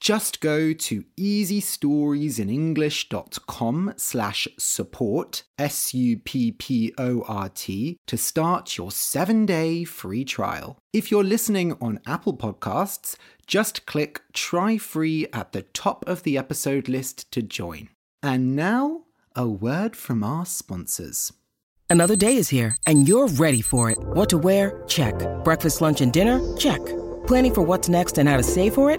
Just go to easystoriesinenglish.com slash support, S-U-P-P-O-R-T, to start your seven-day free trial. If you're listening on Apple Podcasts, just click Try Free at the top of the episode list to join. And now, a word from our sponsors. Another day is here, and you're ready for it. What to wear? Check. Breakfast, lunch, and dinner? Check. Planning for what's next and how to save for it?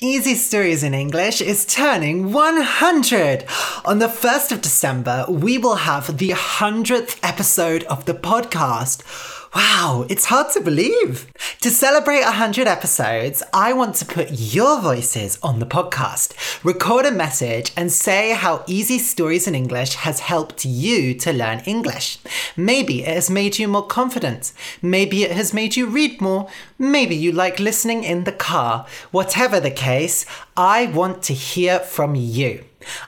Easy Stories in English is turning 100! On the 1st of December, we will have the 100th episode of the podcast. Wow, it's hard to believe. To celebrate 100 episodes, I want to put your voices on the podcast. Record a message and say how Easy Stories in English has helped you to learn English. Maybe it has made you more confident. Maybe it has made you read more. Maybe you like listening in the car. Whatever the case, I want to hear from you.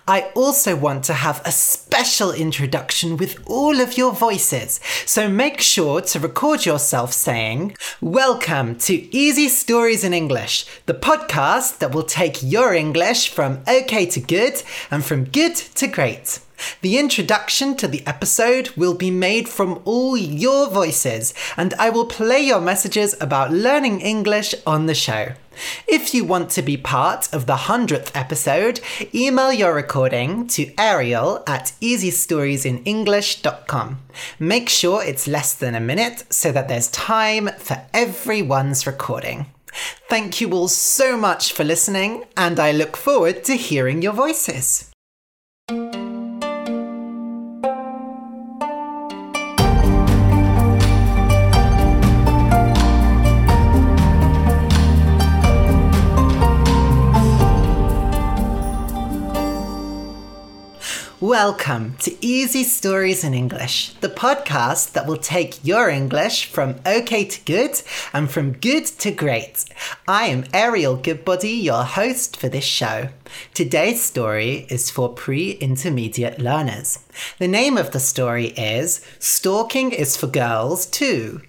I also want to have a special introduction with all of your voices, so make sure to record yourself saying, Welcome to Easy Stories in English, the podcast that will take your English from okay to good and from good to great. The introduction to the episode will be made from all your voices, and I will play your messages about learning English on the show. If you want to be part of the 100th episode, email your recording to ariel at easystoriesinenglish.com. Make sure it's less than a minute so that there's time for everyone's recording. Thank you all so much for listening, and I look forward to hearing your voices. Welcome to Easy Stories in English, the podcast that will take your English from okay to good and from good to great. I am Ariel Goodbody, your host for this show. Today's story is for pre intermediate learners. The name of the story is Stalking is for Girls Too.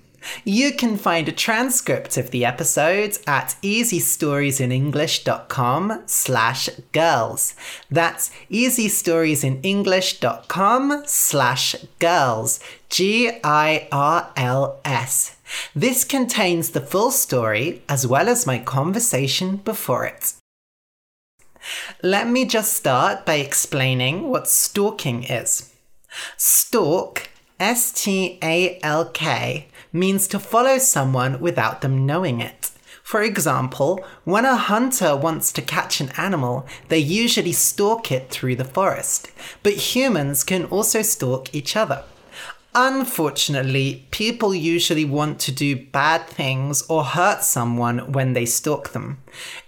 You can find a transcript of the episode at easystoriesinenglish.com slash girls. That's easystoriesinenglish.com slash girls. G-I-R-L-S. This contains the full story as well as my conversation before it. Let me just start by explaining what stalking is. Stalk, S T A L K, means to follow someone without them knowing it. For example, when a hunter wants to catch an animal, they usually stalk it through the forest. But humans can also stalk each other. Unfortunately, people usually want to do bad things or hurt someone when they stalk them.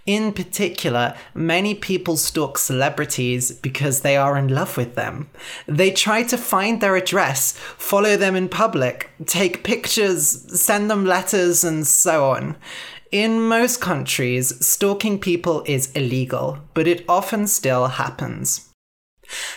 In particular, many people stalk celebrities because they are in love with them. They try to find their address, follow them in public, take pictures, send them letters, and so on. In most countries, stalking people is illegal, but it often still happens.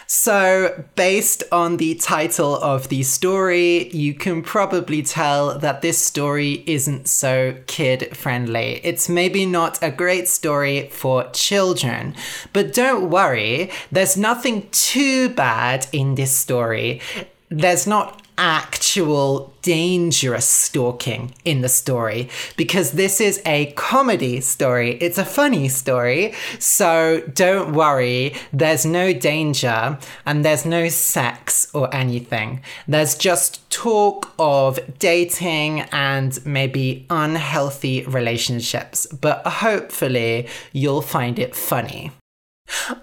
So, based on the title of the story, you can probably tell that this story isn't so kid friendly. It's maybe not a great story for children, but don't worry, there's nothing too bad in this story. There's not actual dangerous stalking in the story because this is a comedy story. It's a funny story. So don't worry, there's no danger and there's no sex or anything. There's just talk of dating and maybe unhealthy relationships, but hopefully you'll find it funny.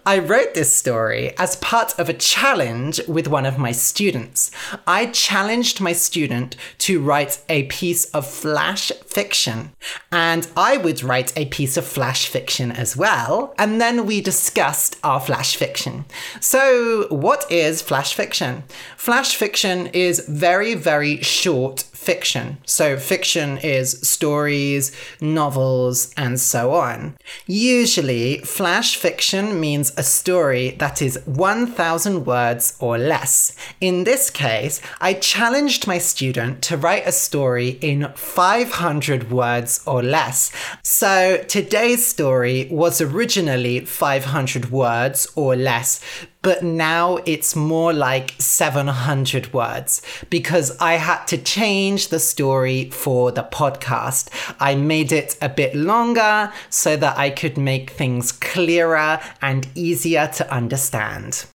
I wrote this story as part of a challenge with one of my students. I challenged my student to write a piece of flash fiction, and I would write a piece of flash fiction as well, and then we discussed our flash fiction. So, what is flash fiction? Flash fiction is very, very short fiction. So, fiction is stories, novels, and so on. Usually, flash fiction means a story that is 1,000 words or less. In this case, I challenged my student to write a story in 500 words or less. So, today's story was originally 500 words or less, but now it's more like 700 words because I had to change the story for the podcast. I made it a bit longer so that I could make things clearer and easier to understand.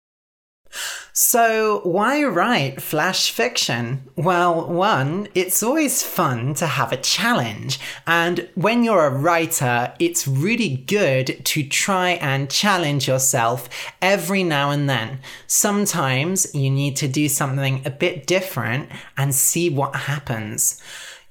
So, why write flash fiction? Well, one, it's always fun to have a challenge, and when you're a writer, it's really good to try and challenge yourself every now and then. Sometimes you need to do something a bit different and see what happens.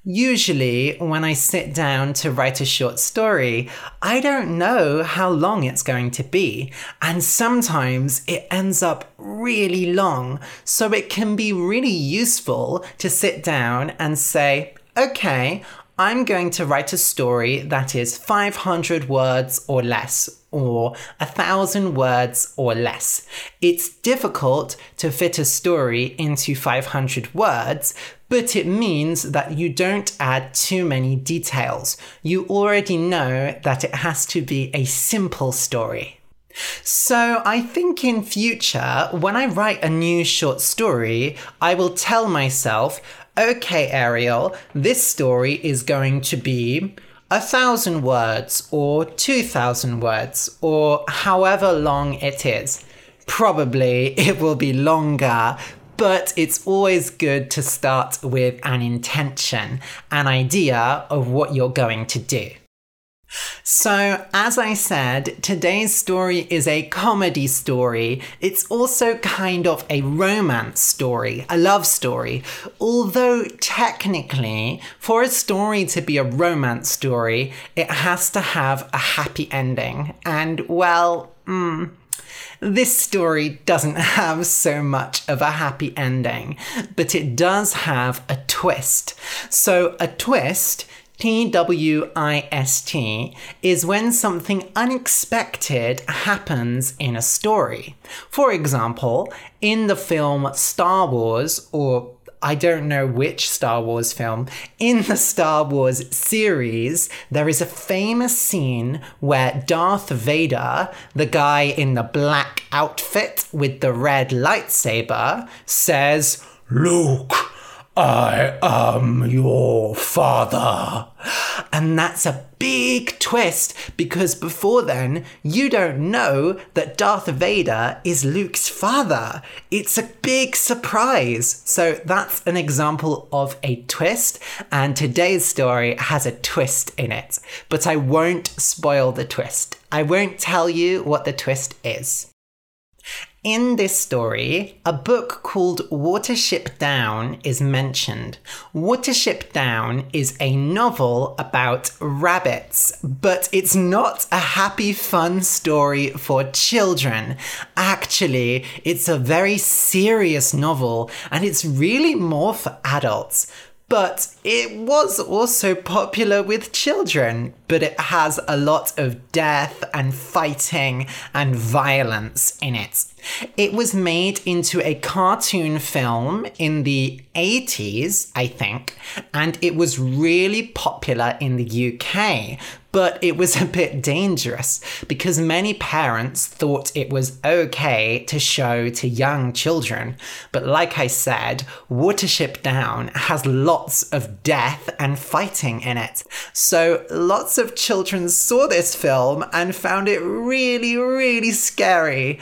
Usually, when I sit down to write a short story, I don't know how long it's going to be, and sometimes it ends up really long, so it can be really useful to sit down and say, okay, I'm going to write a story that is 500 words or less, or a thousand words or less. It's difficult to fit a story into 500 words, but it means that you don't add too many details. You already know that it has to be a simple story. So I think in future, when I write a new short story, I will tell myself, okay, Ariel, this story is going to be a thousand words or two thousand words or however long it is. Probably it will be longer, but it's always good to start with an intention, an idea of what you're going to do. So, as I said, today's story is a comedy story. It's also kind of a romance story, a love story. Although, technically, for a story to be a romance story, it has to have a happy ending. And, well, hmm. This story doesn't have so much of a happy ending, but it does have a twist. So, a twist T W I S T is when something unexpected happens in a story. For example, in the film Star Wars, or I don't know which Star Wars film. In the Star Wars series, there is a famous scene where Darth Vader, the guy in the black outfit with the red lightsaber, says, Luke, I am your father. And that's a big twist because before then, you don't know that Darth Vader is Luke's father. It's a big surprise. So that's an example of a twist, and today's story has a twist in it. But I won't spoil the twist. I won't tell you what the twist is. In this story, a book called Watership Down is mentioned. Watership Down is a novel about rabbits, but it's not a happy, fun story for children. Actually, it's a very serious novel and it's really more for adults. But it was also popular with children, but it has a lot of death and fighting and violence in it. It was made into a cartoon film in the 80s, I think, and it was really popular in the UK. But it was a bit dangerous because many parents thought it was okay to show to young children. But like I said, Watership Down has lots of death and fighting in it. So lots of children saw this film and found it really, really scary.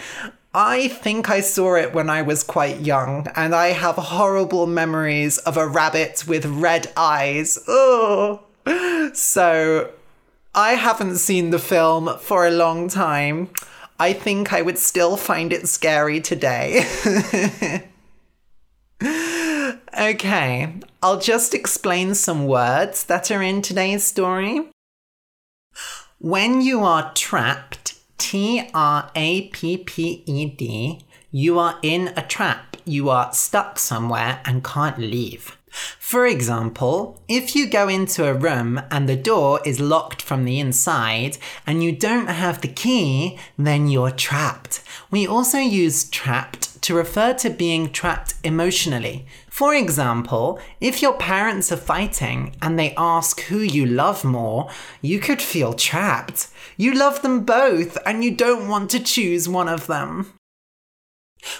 I think I saw it when I was quite young, and I have horrible memories of a rabbit with red eyes. Oh, so I haven't seen the film for a long time. I think I would still find it scary today. okay, I'll just explain some words that are in today's story. When you are trapped, T R A P P E D, you are in a trap. You are stuck somewhere and can't leave. For example, if you go into a room and the door is locked from the inside and you don't have the key, then you're trapped. We also use trapped to refer to being trapped emotionally. For example, if your parents are fighting and they ask who you love more, you could feel trapped. You love them both and you don't want to choose one of them.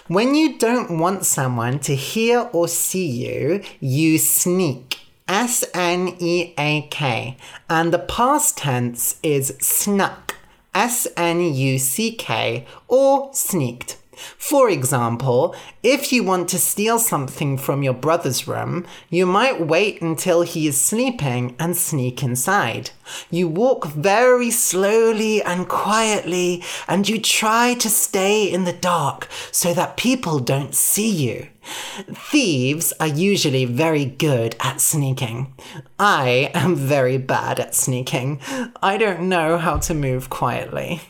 When you don't want someone to hear or see you, you sneak. S N E A K. And the past tense is snuck. S N U C K or sneaked. For example, if you want to steal something from your brother's room, you might wait until he is sleeping and sneak inside. You walk very slowly and quietly, and you try to stay in the dark so that people don't see you. Thieves are usually very good at sneaking. I am very bad at sneaking. I don't know how to move quietly.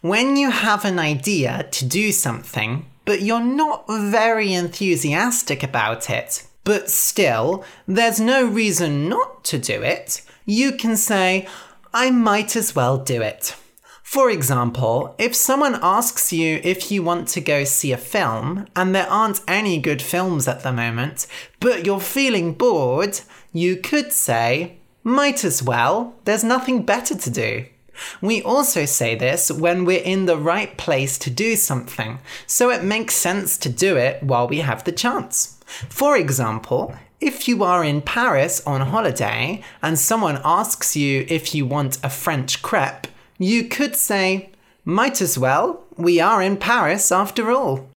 When you have an idea to do something, but you're not very enthusiastic about it, but still, there's no reason not to do it, you can say, I might as well do it. For example, if someone asks you if you want to go see a film and there aren't any good films at the moment, but you're feeling bored, you could say, might as well, there's nothing better to do. We also say this when we're in the right place to do something, so it makes sense to do it while we have the chance. For example, if you are in Paris on holiday and someone asks you if you want a French crepe, you could say, might as well, we are in Paris after all.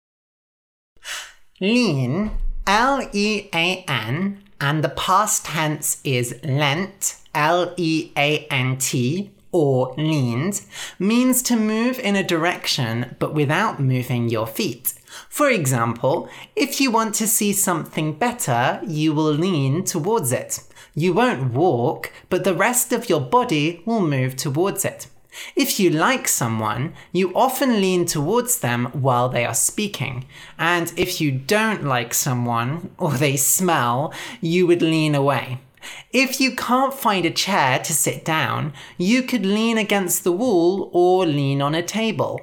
Lean, L E A N, and the past tense is leant, L E A N T, or leaned means to move in a direction but without moving your feet. For example, if you want to see something better, you will lean towards it. You won't walk, but the rest of your body will move towards it. If you like someone, you often lean towards them while they are speaking. And if you don't like someone or they smell, you would lean away. If you can't find a chair to sit down, you could lean against the wall or lean on a table.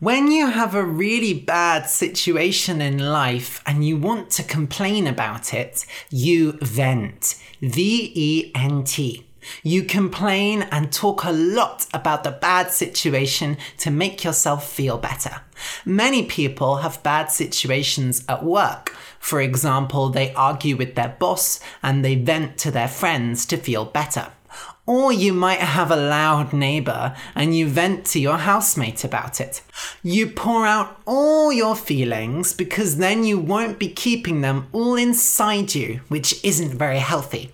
When you have a really bad situation in life and you want to complain about it, you vent. V E N T. You complain and talk a lot about the bad situation to make yourself feel better. Many people have bad situations at work. For example, they argue with their boss and they vent to their friends to feel better. Or you might have a loud neighbour and you vent to your housemate about it. You pour out all your feelings because then you won't be keeping them all inside you, which isn't very healthy.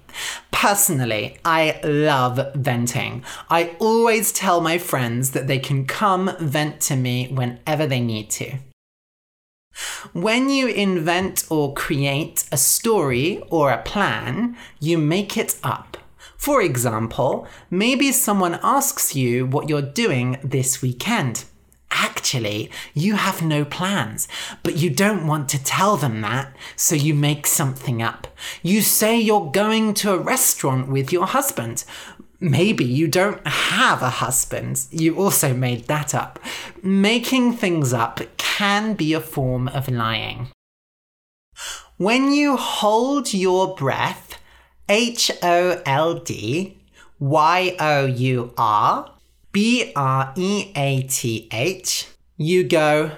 Personally, I love venting. I always tell my friends that they can come vent to me whenever they need to. When you invent or create a story or a plan, you make it up. For example, maybe someone asks you what you're doing this weekend. Actually, you have no plans, but you don't want to tell them that, so you make something up. You say you're going to a restaurant with your husband. Maybe you don't have a husband. You also made that up. Making things up can be a form of lying. When you hold your breath, H O L D, Y O U R B R E A T H, you go,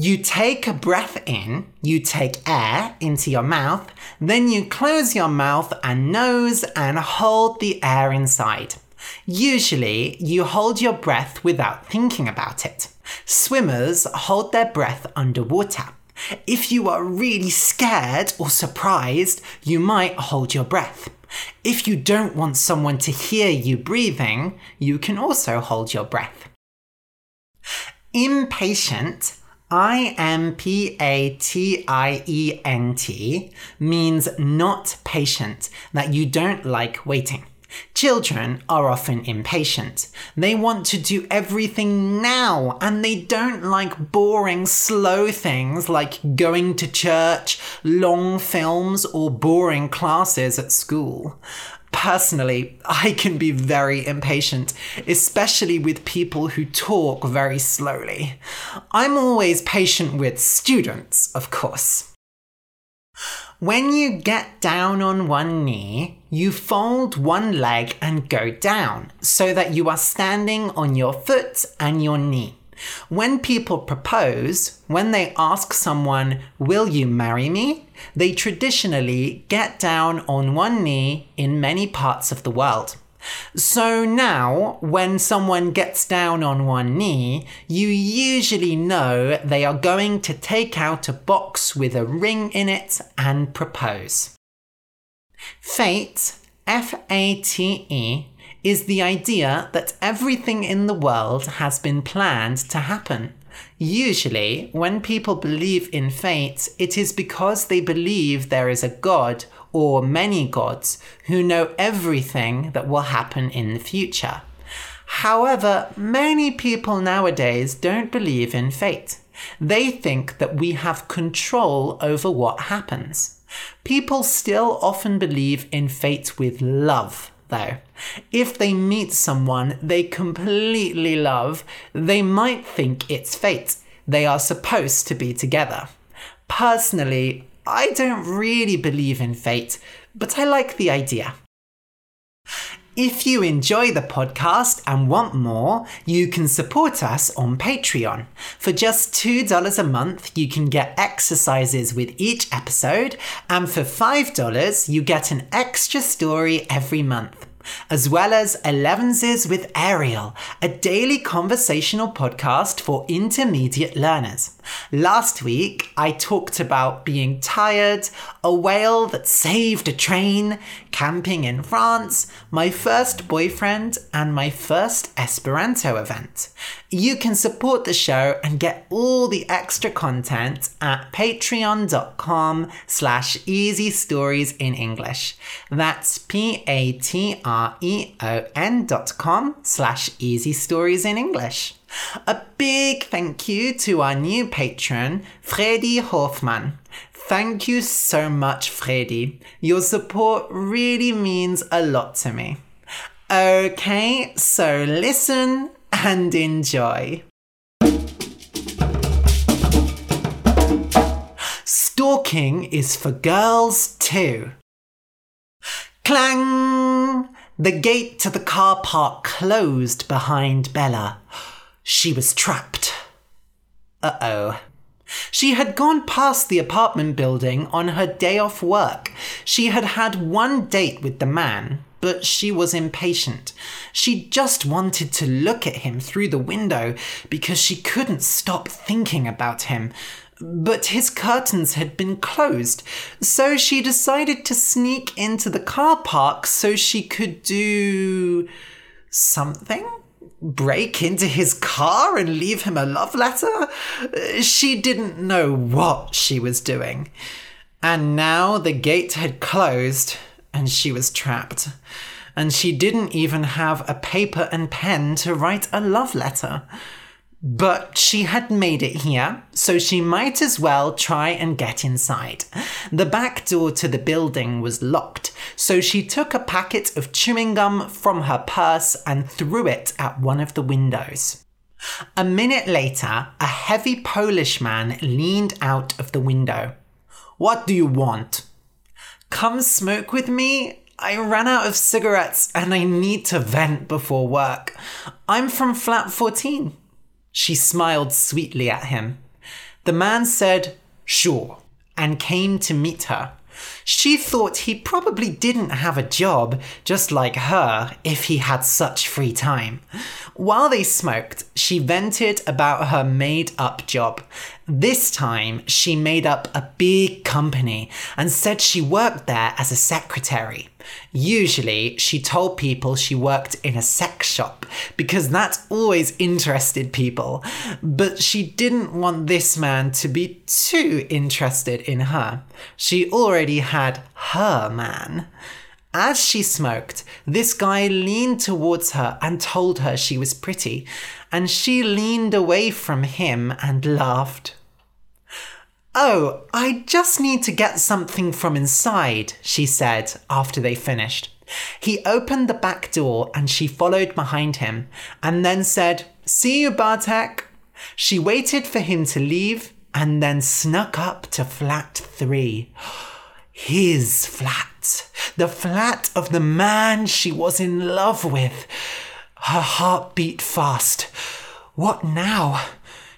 you take a breath in, you take air into your mouth, then you close your mouth and nose and hold the air inside. Usually, you hold your breath without thinking about it. Swimmers hold their breath underwater. If you are really scared or surprised, you might hold your breath. If you don't want someone to hear you breathing, you can also hold your breath. Impatient, I M P A T I E N T, means not patient, that you don't like waiting. Children are often impatient. They want to do everything now and they don't like boring, slow things like going to church, long films, or boring classes at school. Personally, I can be very impatient, especially with people who talk very slowly. I'm always patient with students, of course. When you get down on one knee, you fold one leg and go down so that you are standing on your foot and your knee. When people propose, when they ask someone, Will you marry me? they traditionally get down on one knee in many parts of the world. So now, when someone gets down on one knee, you usually know they are going to take out a box with a ring in it and propose. Fate, F A T E, is the idea that everything in the world has been planned to happen. Usually, when people believe in fate, it is because they believe there is a God or many gods who know everything that will happen in the future. However, many people nowadays don't believe in fate. They think that we have control over what happens. People still often believe in fate with love, though. If they meet someone they completely love, they might think it's fate. They are supposed to be together. Personally, I don't really believe in fate, but I like the idea. If you enjoy the podcast and want more, you can support us on Patreon. For just $2 a month, you can get exercises with each episode, and for $5, you get an extra story every month as well as Elevenses with Ariel, a daily conversational podcast for intermediate learners. Last week, I talked about being tired, a whale that saved a train, camping in France, my first boyfriend, and my first Esperanto event. You can support the show and get all the extra content at patreon.com slash easy stories in English. That's P-A-T-R-E-O-N dot com slash easy stories in English. A big thank you to our new patron, Freddy Hoffman. Thank you so much, Freddy. Your support really means a lot to me. Okay, so listen and enjoy. Stalking is for girls too. Clang! The gate to the car park closed behind Bella. She was trapped. Uh oh. She had gone past the apartment building on her day off work. She had had one date with the man, but she was impatient. She just wanted to look at him through the window because she couldn't stop thinking about him. But his curtains had been closed, so she decided to sneak into the car park so she could do something? Break into his car and leave him a love letter? Uh, she didn't know what she was doing. And now the gate had closed and she was trapped. And she didn't even have a paper and pen to write a love letter. But she had made it here, so she might as well try and get inside. The back door to the building was locked, so she took a packet of chewing gum from her purse and threw it at one of the windows. A minute later, a heavy Polish man leaned out of the window. What do you want? Come smoke with me? I ran out of cigarettes and I need to vent before work. I'm from flat 14. She smiled sweetly at him. The man said, Sure, and came to meet her. She thought he probably didn't have a job, just like her, if he had such free time. While they smoked, she vented about her made up job. This time, she made up a big company and said she worked there as a secretary. Usually, she told people she worked in a sex shop because that always interested people, but she didn't want this man to be too interested in her. She already had her man. As she smoked, this guy leaned towards her and told her she was pretty, and she leaned away from him and laughed. Oh, I just need to get something from inside, she said after they finished. He opened the back door and she followed behind him and then said, See you, Bartek. She waited for him to leave and then snuck up to flat three. His flat. The flat of the man she was in love with. Her heart beat fast. What now?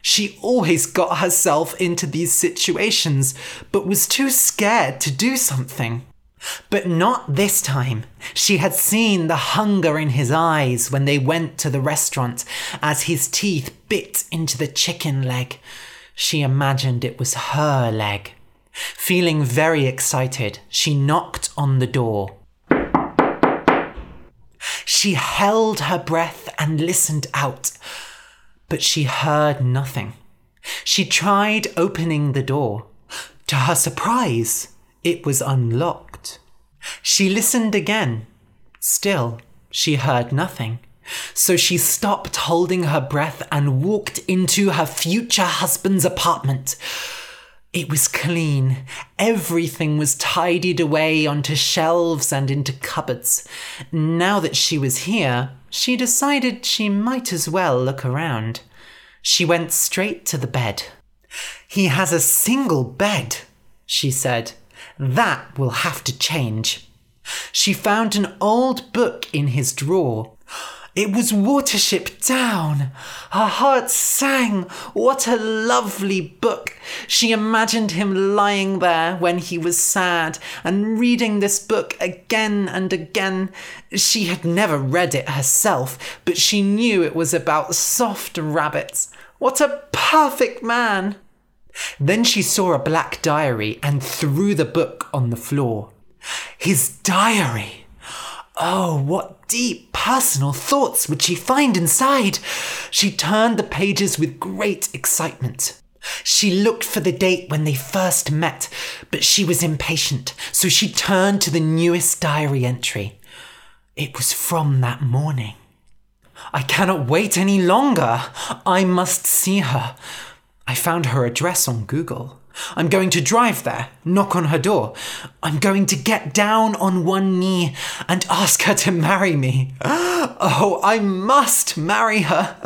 She always got herself into these situations, but was too scared to do something. But not this time. She had seen the hunger in his eyes when they went to the restaurant as his teeth bit into the chicken leg. She imagined it was her leg. Feeling very excited, she knocked on the door. She held her breath and listened out but she heard nothing. She tried opening the door. To her surprise, it was unlocked. She listened again. Still, she heard nothing. So she stopped holding her breath and walked into her future husband's apartment. It was clean. Everything was tidied away onto shelves and into cupboards. Now that she was here, she decided she might as well look around. She went straight to the bed. He has a single bed, she said. That will have to change. She found an old book in his drawer. It was Watership Down. Her heart sang. What a lovely book. She imagined him lying there when he was sad and reading this book again and again. She had never read it herself, but she knew it was about soft rabbits. What a perfect man! Then she saw a black diary and threw the book on the floor. His diary! Oh, what deep personal thoughts would she find inside? She turned the pages with great excitement. She looked for the date when they first met, but she was impatient, so she turned to the newest diary entry. It was from that morning. I cannot wait any longer. I must see her. I found her address on Google. I'm going to drive there, knock on her door. I'm going to get down on one knee and ask her to marry me. Oh, I must marry her.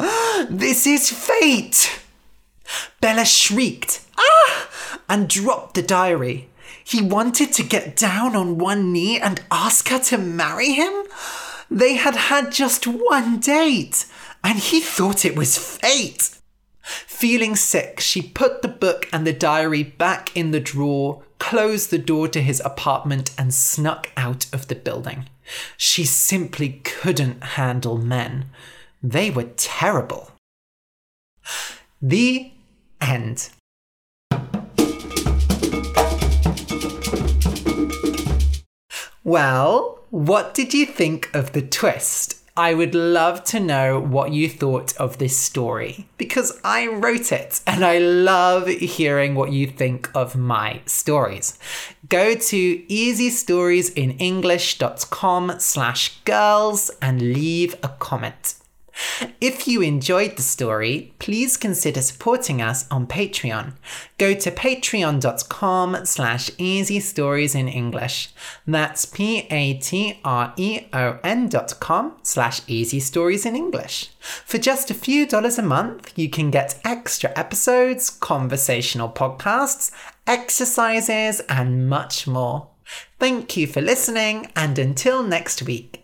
This is fate. Bella shrieked, ah, and dropped the diary. He wanted to get down on one knee and ask her to marry him? They had had just one date, and he thought it was fate. Feeling sick, she put the book and the diary back in the drawer, closed the door to his apartment, and snuck out of the building. She simply couldn't handle men. They were terrible. The end. Well, what did you think of the twist? I would love to know what you thought of this story because I wrote it and I love hearing what you think of my stories. Go to easystoriesinenglish.com slash girls and leave a comment. If you enjoyed the story, please consider supporting us on Patreon. Go to patreon.com slash easy stories in English. That's P-A-T-R-E-O-N dot com slash easy stories in English. For just a few dollars a month, you can get extra episodes, conversational podcasts, exercises, and much more. Thank you for listening, and until next week.